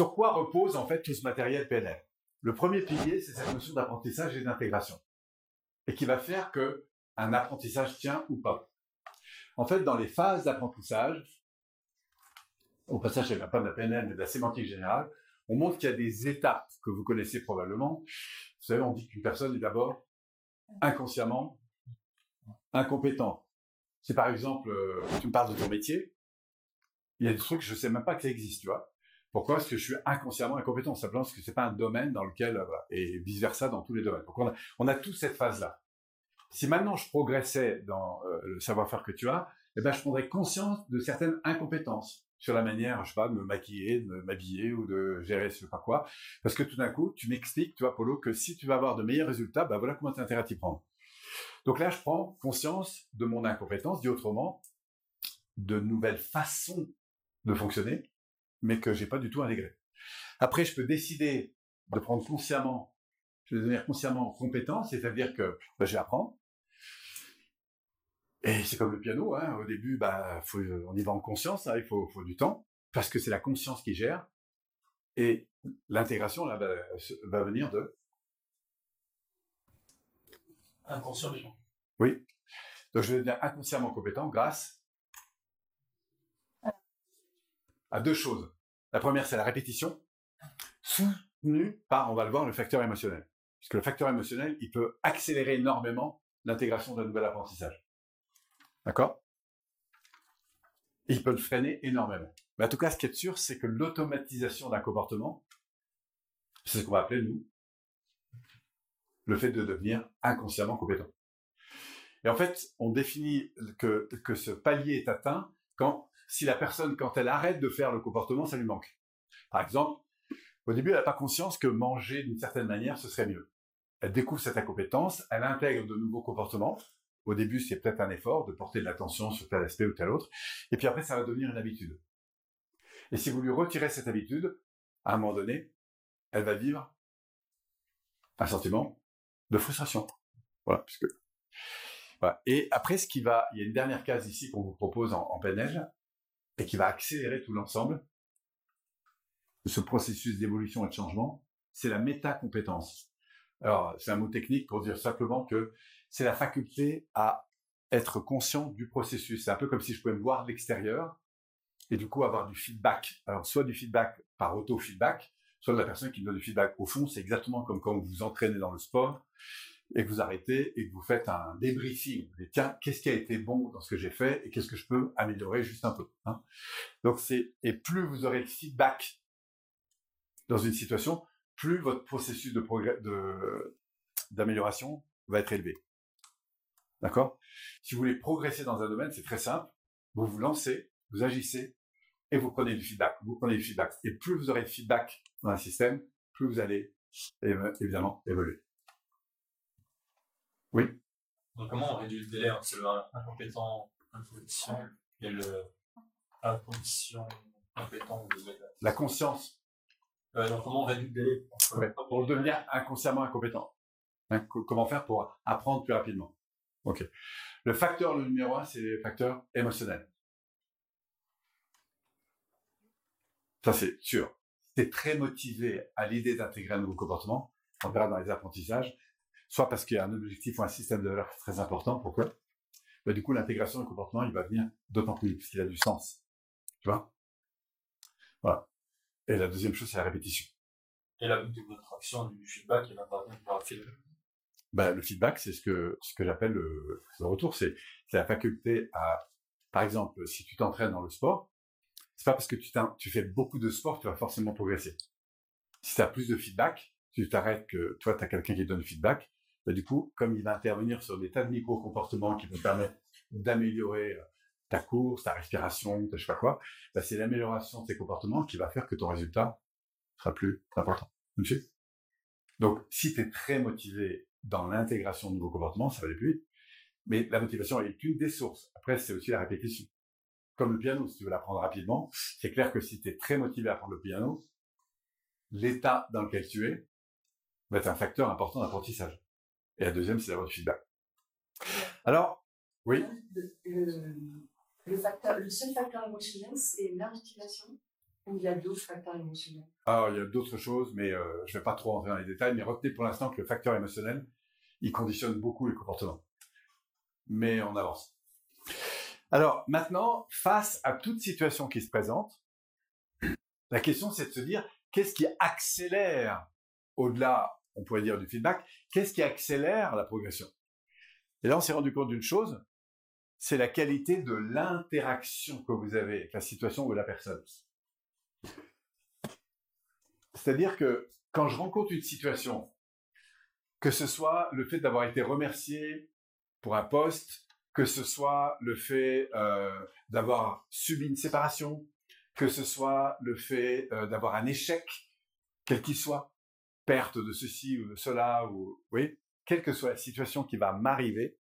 Sur quoi repose en fait tout ce matériel PNL Le premier pilier, c'est cette notion d'apprentissage et d'intégration, et qui va faire que un apprentissage tient ou pas. En fait, dans les phases d'apprentissage, au passage, je pas de la PNL, mais de la sémantique générale, on montre qu'il y a des étapes que vous connaissez probablement. Vous savez, on dit qu'une personne est d'abord inconsciemment incompétente. C'est par exemple, euh, tu me parles de ton métier, il y a des trucs, je sais même pas que ça existe, tu vois. Pourquoi? Parce que je suis inconsciemment incompétent, simplement parce que c'est pas un domaine dans lequel, euh, et vice versa dans tous les domaines. Donc on a, on tous cette phase-là. Si maintenant je progressais dans euh, le savoir-faire que tu as, eh ben je prendrais conscience de certaines incompétences sur la manière, je sais pas, de me maquiller, de m'habiller ou de gérer je sais pas quoi. Parce que tout d'un coup, tu m'expliques, tu vois, Polo, que si tu vas avoir de meilleurs résultats, bah voilà comment tu as intérêt à t'y prendre. Donc là, je prends conscience de mon incompétence, dit autrement, de nouvelles façons de fonctionner, mais que j'ai pas du tout intégré. Après, je peux décider de prendre consciemment, je vais devenir consciemment compétent, c'est-à-dire que bah, je vais apprendre. Et c'est comme le piano, hein, au début, bah, faut, on y va en conscience, hein, il faut, faut du temps, parce que c'est la conscience qui gère. Et l'intégration là va, va venir de inconsciemment. Oui. Donc je vais devenir inconsciemment compétent grâce à deux choses. La première, c'est la répétition, soutenue par, on va le voir, le facteur émotionnel. Puisque le facteur émotionnel, il peut accélérer énormément l'intégration d'un nouvel apprentissage. D'accord? Il peut le freiner énormément. Mais en tout cas, ce qui est sûr, c'est que l'automatisation d'un comportement, c'est ce qu'on va appeler, nous, le fait de devenir inconsciemment compétent. Et en fait, on définit que, que ce palier est atteint quand, si la personne, quand elle arrête de faire le comportement, ça lui manque. Par exemple, au début, elle n'a pas conscience que manger d'une certaine manière, ce serait mieux. Elle découvre cette incompétence, elle intègre de nouveaux comportements. Au début, c'est peut-être un effort de porter de l'attention sur tel aspect ou tel autre. Et puis après, ça va devenir une habitude. Et si vous lui retirez cette habitude, à un moment donné, elle va vivre un sentiment de frustration. Voilà. Et après, ce qui va, il y a une dernière case ici qu'on vous propose en, en PNL et qui va accélérer tout l'ensemble de ce processus d'évolution et de changement, c'est la métacompétence. Alors, c'est un mot technique pour dire simplement que c'est la faculté à être conscient du processus. C'est un peu comme si je pouvais me voir de l'extérieur et du coup avoir du feedback. Alors, soit du feedback par auto-feedback, soit de la personne qui me donne du feedback. Au fond, c'est exactement comme quand vous vous entraînez dans le sport et que vous arrêtez et que vous faites un débriefing. Tiens, qu'est-ce qui a été bon dans ce que j'ai fait et qu'est-ce que je peux améliorer juste un peu. Hein Donc c'est et plus vous aurez le feedback dans une situation, plus votre processus de progrès d'amélioration va être élevé. D'accord? Si vous voulez progresser dans un domaine, c'est très simple. Vous vous lancez, vous agissez et vous prenez du feedback. Vous prenez du feedback. Et plus vous aurez de feedback dans un système, plus vous allez évidemment évoluer. Oui. Donc comment on réduit le délai entre le incompétent, incompétent et le inconscient, compétent La conscience. Euh, donc comment on réduit le délai ouais, Pour devenir inconsciemment incompétent. Hein, comment faire pour apprendre plus rapidement? Ok. Le facteur le numéro un, c'est le facteur émotionnel. Ça, c'est sûr. C'est très motivé à l'idée d'intégrer un nouveau comportement. On verra dans les apprentissages soit parce qu'il y a un objectif ou un système de valeurs très important. Pourquoi? Bah, Du coup, l'intégration du comportement, il va venir d'autant plus parce qu'il a du sens. Tu vois? Voilà. Et la deuxième chose, c'est la répétition. Et la boucle de contraction du feedback, il va parvenir par le feedback? Bah, le feedback, c'est ce que ce que j'appelle le, le, retour. C'est c'est la faculté à, par exemple, si tu t'entraînes dans le sport, c'est pas parce que tu tu fais beaucoup de sport que tu vas forcément progresser. Si tu as plus de feedback, tu t'arrêtes que toi, tu as quelqu'un qui te donne le feedback, bah, du coup, comme il va intervenir sur des tas de micro-comportements qui vont permettre d'améliorer euh, ta course, ta respiration, ta je sais pas quoi, bah, c'est l'amélioration de ces comportements qui va faire que ton résultat sera plus important. Donc, si tu es très motivé dans l'intégration de nouveaux comportements, ça va aller plus vite. Mais la motivation est une des sources. Après, c'est aussi la répétition. Comme le piano, si tu veux l'apprendre rapidement, c'est clair que si tu es très motivé à apprendre le piano, l'état dans lequel tu es va être un facteur important d'apprentissage. Et la deuxième, c'est d'avoir du feedback. Alors, oui. Le, le, facteur, le seul facteur émotionnel, c'est l'investigation. Ou il y a d'autres facteurs émotionnels? Alors, il y a d'autres choses, mais euh, je ne vais pas trop rentrer dans les détails, mais retenez pour l'instant que le facteur émotionnel, il conditionne beaucoup les comportements. Mais on avance. Alors, maintenant, face à toute situation qui se présente, la question c'est de se dire, qu'est-ce qui accélère, au-delà, on pourrait dire, du feedback, qu'est-ce qui accélère la progression? Et là, on s'est rendu compte d'une chose, c'est la qualité de l'interaction que vous avez avec la situation ou la personne. C'est-à-dire que quand je rencontre une situation, que ce soit le fait d'avoir été remercié pour un poste, que ce soit le fait euh, d'avoir subi une séparation, que ce soit le fait euh, d'avoir un échec, quel qu'il soit, perte de ceci ou de cela, ou oui, quelle que soit la situation qui va m'arriver,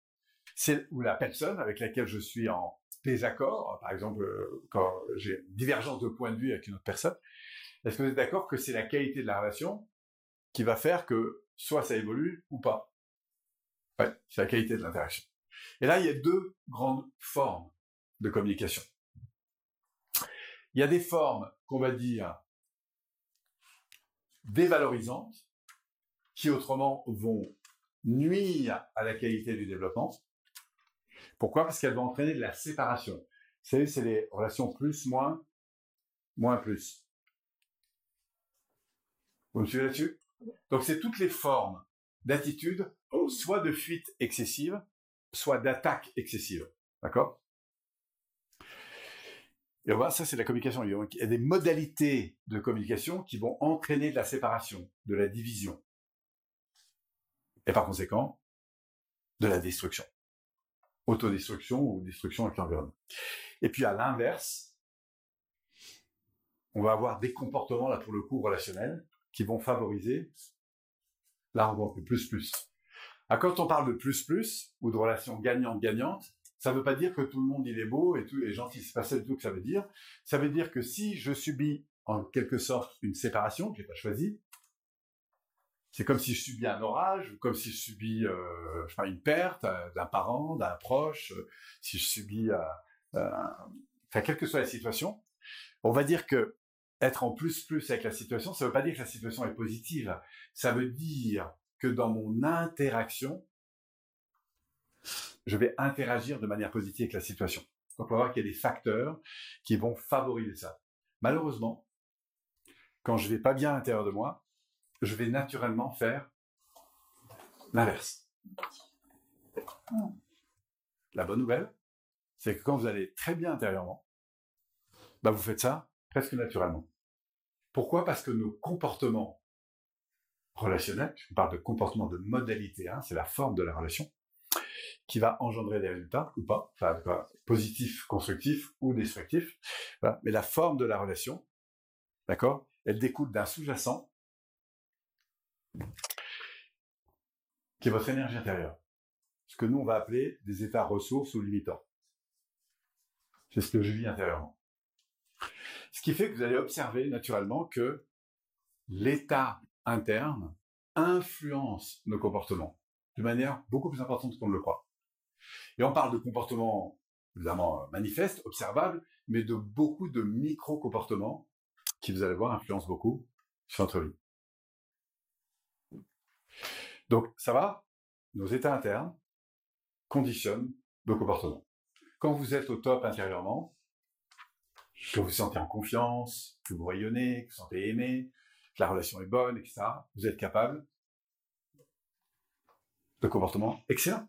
c'est ou la personne avec laquelle je suis en désaccord, par exemple euh, quand j'ai divergence de point de vue avec une autre personne, est-ce que vous êtes d'accord que c'est la qualité de la relation qui va faire que soit ça évolue ou pas? Ouais, c'est la qualité de l'interaction. Et là, il y a deux grandes formes de communication. Il y a des formes qu'on va dire dévalorisantes, qui autrement vont nuire à la qualité du développement. Pourquoi? Parce qu'elles vont entraîner de la séparation. Vous savez, c'est les relations plus, moins, moins, plus. Vous me suivez là-dessus? Donc c'est toutes les formes d'attitude, soit de fuite excessive, soit d'attaque excessive. D'accord? Et on voit, ça c'est la communication. Il y a des modalités de communication qui vont entraîner de la séparation, de la division. Et par conséquent, de la destruction. Autodestruction ou destruction avec l'environnement. Et puis à l'inverse, on va avoir des comportements, là pour le coup, relationnels, qui vont favoriser la rencontre, plus plus. Ah, quand on parle de plus plus ou de relation gagnante-gagnante, ça ne veut pas dire que tout le monde il est beau et tout est gentil. C'est pas ça du tout que ça veut dire. Ça veut dire que si je subis en quelque sorte une séparation que j'ai pas choisie, c'est comme si je subis un orage ou comme si je subis euh, une perte euh, d'un parent, d'un proche, euh, si je subis, enfin quelle que soit la situation, on va dire que être en plus plus avec la situation, ça ne veut pas dire que la situation est positive. Ça veut dire que dans mon interaction, je vais interagir de manière positive avec la situation. On va voir qu'il y a des facteurs qui vont favoriser ça. Malheureusement, quand je vais pas bien à l'intérieur de moi, je vais naturellement faire l'inverse. La bonne nouvelle, c'est que quand vous allez très bien intérieurement, bah vous faites ça presque naturellement. Pourquoi? Parce que nos comportements relationnels, je parle de comportement de modalité, hein, c'est la forme de la relation, qui va engendrer des résultats ou pas, enfin positifs, constructifs ou destructifs. Mais la forme de la relation, d'accord, elle découle d'un sous-jacent qui est votre énergie intérieure. Ce que nous on va appeler des états ressources ou limitants. C'est ce que je vis intérieurement. Ce qui fait que vous allez observer naturellement que l'état interne influence nos comportements de manière beaucoup plus importante qu'on ne le croit. Et on parle de comportements évidemment manifestes, observables, mais de beaucoup de micro-comportements qui, vous allez voir, influencent beaucoup sur notre vie. Donc, ça va? Nos états internes conditionnent nos comportements. Quand vous êtes au top intérieurement, que vous vous sentez en confiance, que vous rayonnez, que vous vous sentez aimé, que la relation est bonne, etc., vous êtes capable de comportements excellents.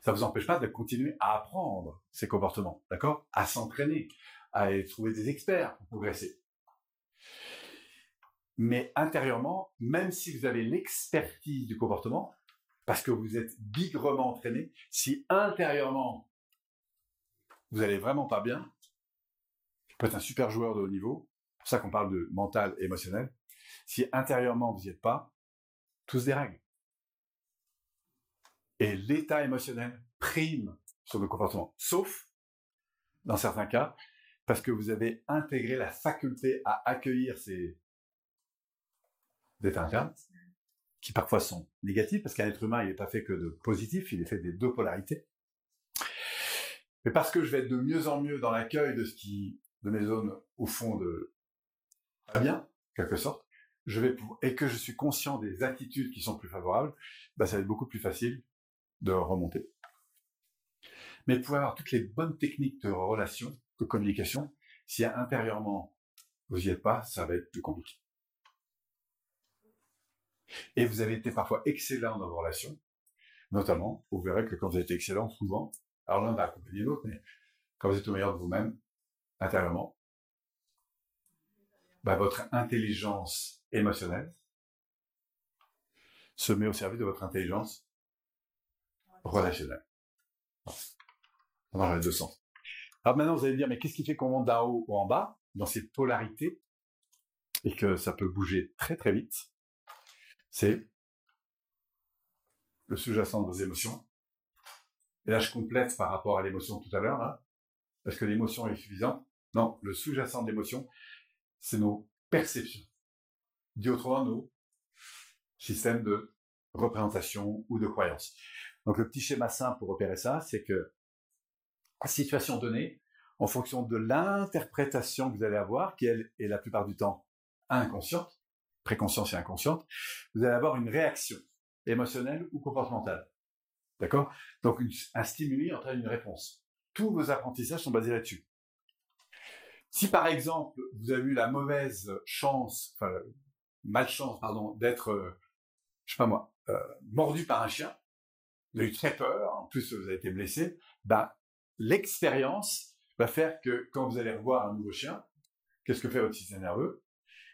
Ça vous empêche pas de continuer à apprendre ces comportements, d'accord? À s'entraîner, à trouver des experts pour progresser. Mais intérieurement, même si vous avez l'expertise du comportement, parce que vous êtes bigrement entraîné, si intérieurement vous allez vraiment pas bien, peut être un super joueur de haut niveau, c'est pour ça qu'on parle de mental et émotionnel. Si intérieurement vous n'y êtes pas, tout se dérègle. Et l'état émotionnel prime sur le comportement, sauf dans certains cas, parce que vous avez intégré la faculté à accueillir ces états internes, qui parfois sont négatifs, parce qu'un être humain, il n'est pas fait que de positif, il est fait des deux polarités. Mais parce que je vais être de mieux en mieux dans l'accueil de ce qui de mes zones au fond de pas bien, quelque sorte, et que je suis conscient des attitudes qui sont plus favorables, bah, ça va être beaucoup plus facile de remonter. Mais pour avoir toutes les bonnes techniques de relation, de communication, si intérieurement vous n'y êtes pas, ça va être plus compliqué. Et vous avez été parfois excellent dans vos relations, notamment, vous verrez que quand vous êtes excellent, souvent, alors l'un va accompagner l'autre, mais quand vous êtes au meilleur de vous-même, intérieurement, bah, votre intelligence émotionnelle se met au service de votre intelligence Ça marche les deux sens. Alors maintenant, vous allez me dire, mais qu'est-ce qui fait qu'on monte d'en haut ou en bas, dans ces polarités, et que ça peut bouger très très vite? C'est le sous-jacent de vos émotions. Et là, je complète par rapport à l'émotion tout à l'heure, hein, parce que l'émotion est suffisante. Non, le sous-jacent de l'émotion, c'est nos perceptions. Dit autrement, nos systèmes de représentation ou de croyance. Donc le petit schéma simple pour repérer ça, c'est que situation donnée, en fonction de l'interprétation que vous allez avoir, qui elle est la plupart du temps inconsciente, préconsciente et inconsciente, vous allez avoir une réaction émotionnelle ou comportementale. D'accord? Donc un stimuli entraîne une réponse. Tous vos apprentissages sont basés là-dessus. Si par exemple vous avez eu la mauvaise chance, enfin malchance pardon, d'être, euh, je sais pas moi, euh, mordu par un chien, vous avez eu très peur, en plus vous avez été blessé, ben l'expérience va faire que quand vous allez revoir un nouveau chien, qu'est-ce que fait votre système nerveux?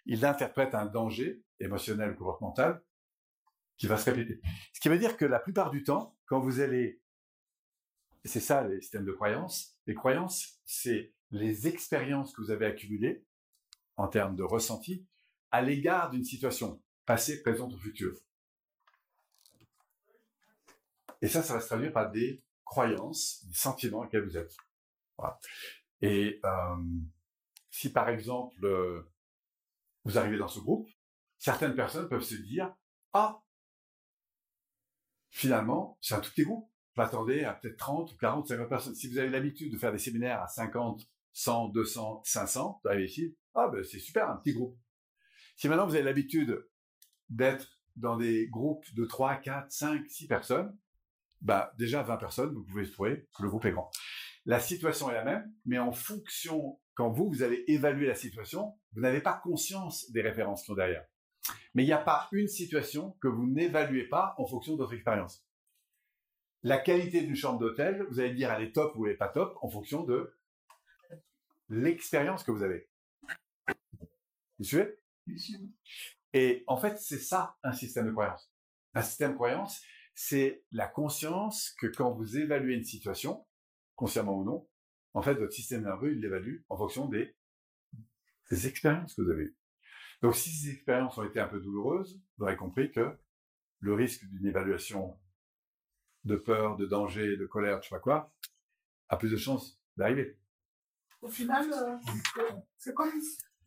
Il interprète un danger émotionnel ou comportemental qui va se répéter. Ce qui veut dire que la plupart du temps, quand vous allez... C'est ça les systèmes de croyances. Les croyances, c'est les expériences que vous avez accumulées en termes de ressenti à l'égard d'une situation passée, présente ou future. Et ça, ça va se traduire par des croyances, des sentiments auxquels vous êtes. Voilà. Et euh, si par exemple euh, vous arrivez dans ce groupe, certaines personnes peuvent se dire ah finalement c'est un tout petit groupe. Je m'attendais à peut-être 30 ou 40, 50 personnes. Si vous avez l'habitude de faire des séminaires à 50, 100, 200, 500, vous arrivez ici, ah ben c'est super, un petit groupe. Si maintenant vous avez l'habitude d'être dans des groupes de 3, 4, 5, 6 personnes, bah, déjà 20 personnes, vous pouvez trouver que le groupe est grand. La situation est la même, mais en fonction, quand vous, vous allez évaluer la situation, vous n'avez pas conscience des références qui sont derrière. Mais il n'y a pas une situation que vous n'évaluez pas en fonction de votre expérience. La qualité d'une chambre d'hôtel, vous allez dire elle est top ou elle n'est pas top en fonction de l'expérience que vous avez. Vous suivez? Et en fait, c'est ça un système de croyance. Un système de croyance, c'est la conscience que quand vous évaluez une situation, consciemment ou non, en fait, votre système nerveux, il l'évalue en fonction des, expériences que vous avez eues. Donc, si ces expériences ont été un peu douloureuses, vous aurez compris que le risque d'une évaluation de peur, de danger, de colère, je sais pas quoi, a plus de chances d'arriver. Au final, euh, c'est comme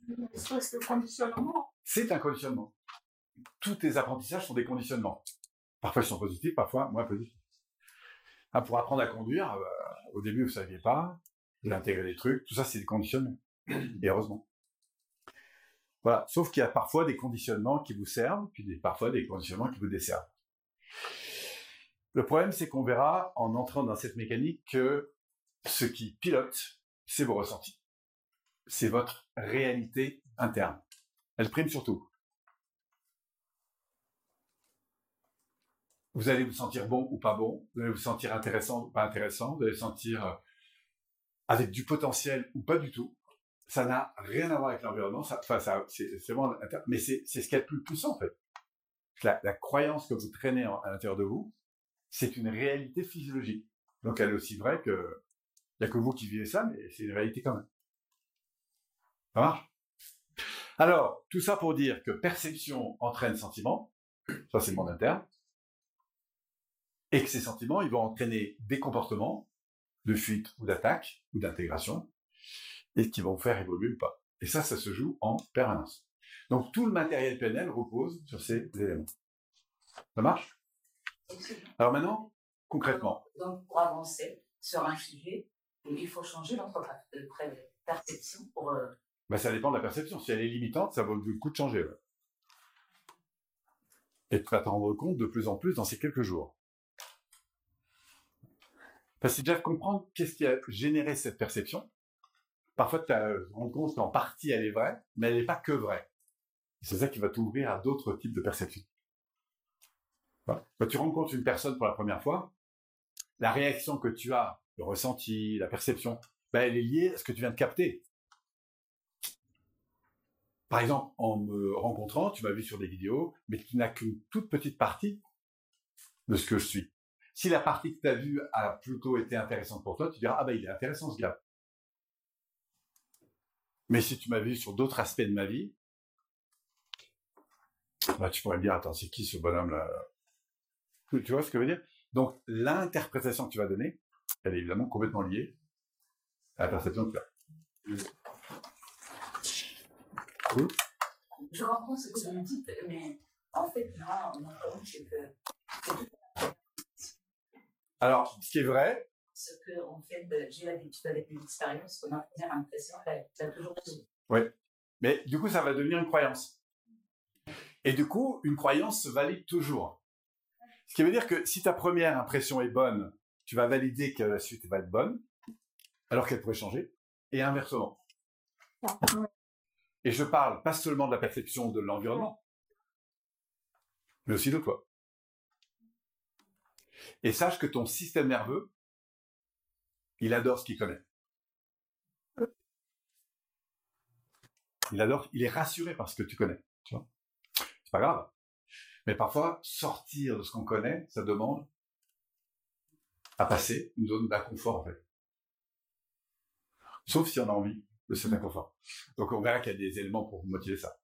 une espèce de conditionnement. C'est un conditionnement. Tous tes apprentissages sont des conditionnements. Parfois, ils sont positifs, parfois moins positifs. Ah, pour apprendre à conduire, euh, au début, vous ne saviez pas, vous intégré des trucs, tout ça, c'est des conditionnements. Et heureusement. Voilà. Sauf qu'il y a parfois des conditionnements qui vous servent, puis parfois des conditionnements qui vous desservent. Le problème, c'est qu'on verra, en entrant dans cette mécanique, que ce qui pilote, c'est vos ressentis. C'est votre réalité interne. Elle prime surtout. Vous allez vous sentir bon ou pas bon, vous allez vous sentir intéressant ou pas intéressant, vous allez vous sentir euh, avec du potentiel ou pas du tout. Ça n'a rien à voir avec l'environnement, enfin, ça, c'est, vraiment, mais c'est, ce qui est le plus puissant, en fait. La, la croyance que vous traînez à l'intérieur de vous, c'est une réalité physiologique. Donc, elle est aussi vraie que, il n'y a que vous qui vivez ça, mais c'est une réalité quand même. Ça marche? Alors, tout ça pour dire que perception entraîne sentiment. Ça, c'est le monde interne et que ces sentiments, ils vont entraîner des comportements de fuite ou d'attaque ou d'intégration, et qui vont faire évoluer ou pas. Et ça, ça se joue en permanence. Donc tout le matériel PNL repose sur ces éléments. Ça marche? Alors maintenant, concrètement. Donc pour avancer sur un sujet, il faut changer notre perception pour. euh, Bah, ça dépend de la perception. Si elle est limitante, ça vaut le coup de changer. ouais. Et tu vas t'en rendre compte de plus en plus dans ces quelques jours. Parce que déjà comprendre qu'est-ce qui a généré cette perception. Parfois, tu te rends compte qu'en partie, elle est vraie, mais elle n'est pas que vraie. C'est ça qui va t'ouvrir à d'autres types de perceptions. Quand tu rencontres une personne pour la première fois, la réaction que tu as, le ressenti, la perception, ben, elle est liée à ce que tu viens de capter. Par exemple, en me rencontrant, tu m'as vu sur des vidéos, mais tu n'as qu'une toute petite partie de ce que je suis. Si la partie que tu as vue a plutôt été intéressante pour toi, tu diras, ah ben il est intéressant ce gars. Mais si tu m'as vu sur d'autres aspects de ma vie, bah, tu pourrais me dire, attends, c'est qui ce bonhomme-là? Tu vois ce que je veux dire? Donc, l'interprétation que tu vas donner, elle est évidemment complètement liée à la perception que tu as. Cool. Je comprends ce que vous me dites, mais en fait, moi, mon problème, c'est que c'est tout Alors, ce qui est vrai, ce que, en fait, j'ai l'habitude avec mes expériences, que ma première impression, elle elle a toujours raison. mais du coup, ça va devenir une croyance. Et du coup, une croyance se valide toujours. Ce qui veut dire que si ta première impression est bonne, tu vas valider que la suite va être bonne, alors qu'elle pourrait changer, et inversement. Et je parle pas seulement de la perception de l'environnement, mais aussi de toi. Et sache que ton système nerveux, il adore ce qu'il connaît. Il adore, il est rassuré par ce que tu connais. C'est pas grave. Mais parfois, sortir de ce qu'on connaît, ça demande à passer une zone d'inconfort. Sauf si on a envie de cet inconfort. Donc on verra qu'il y a des éléments pour motiver ça.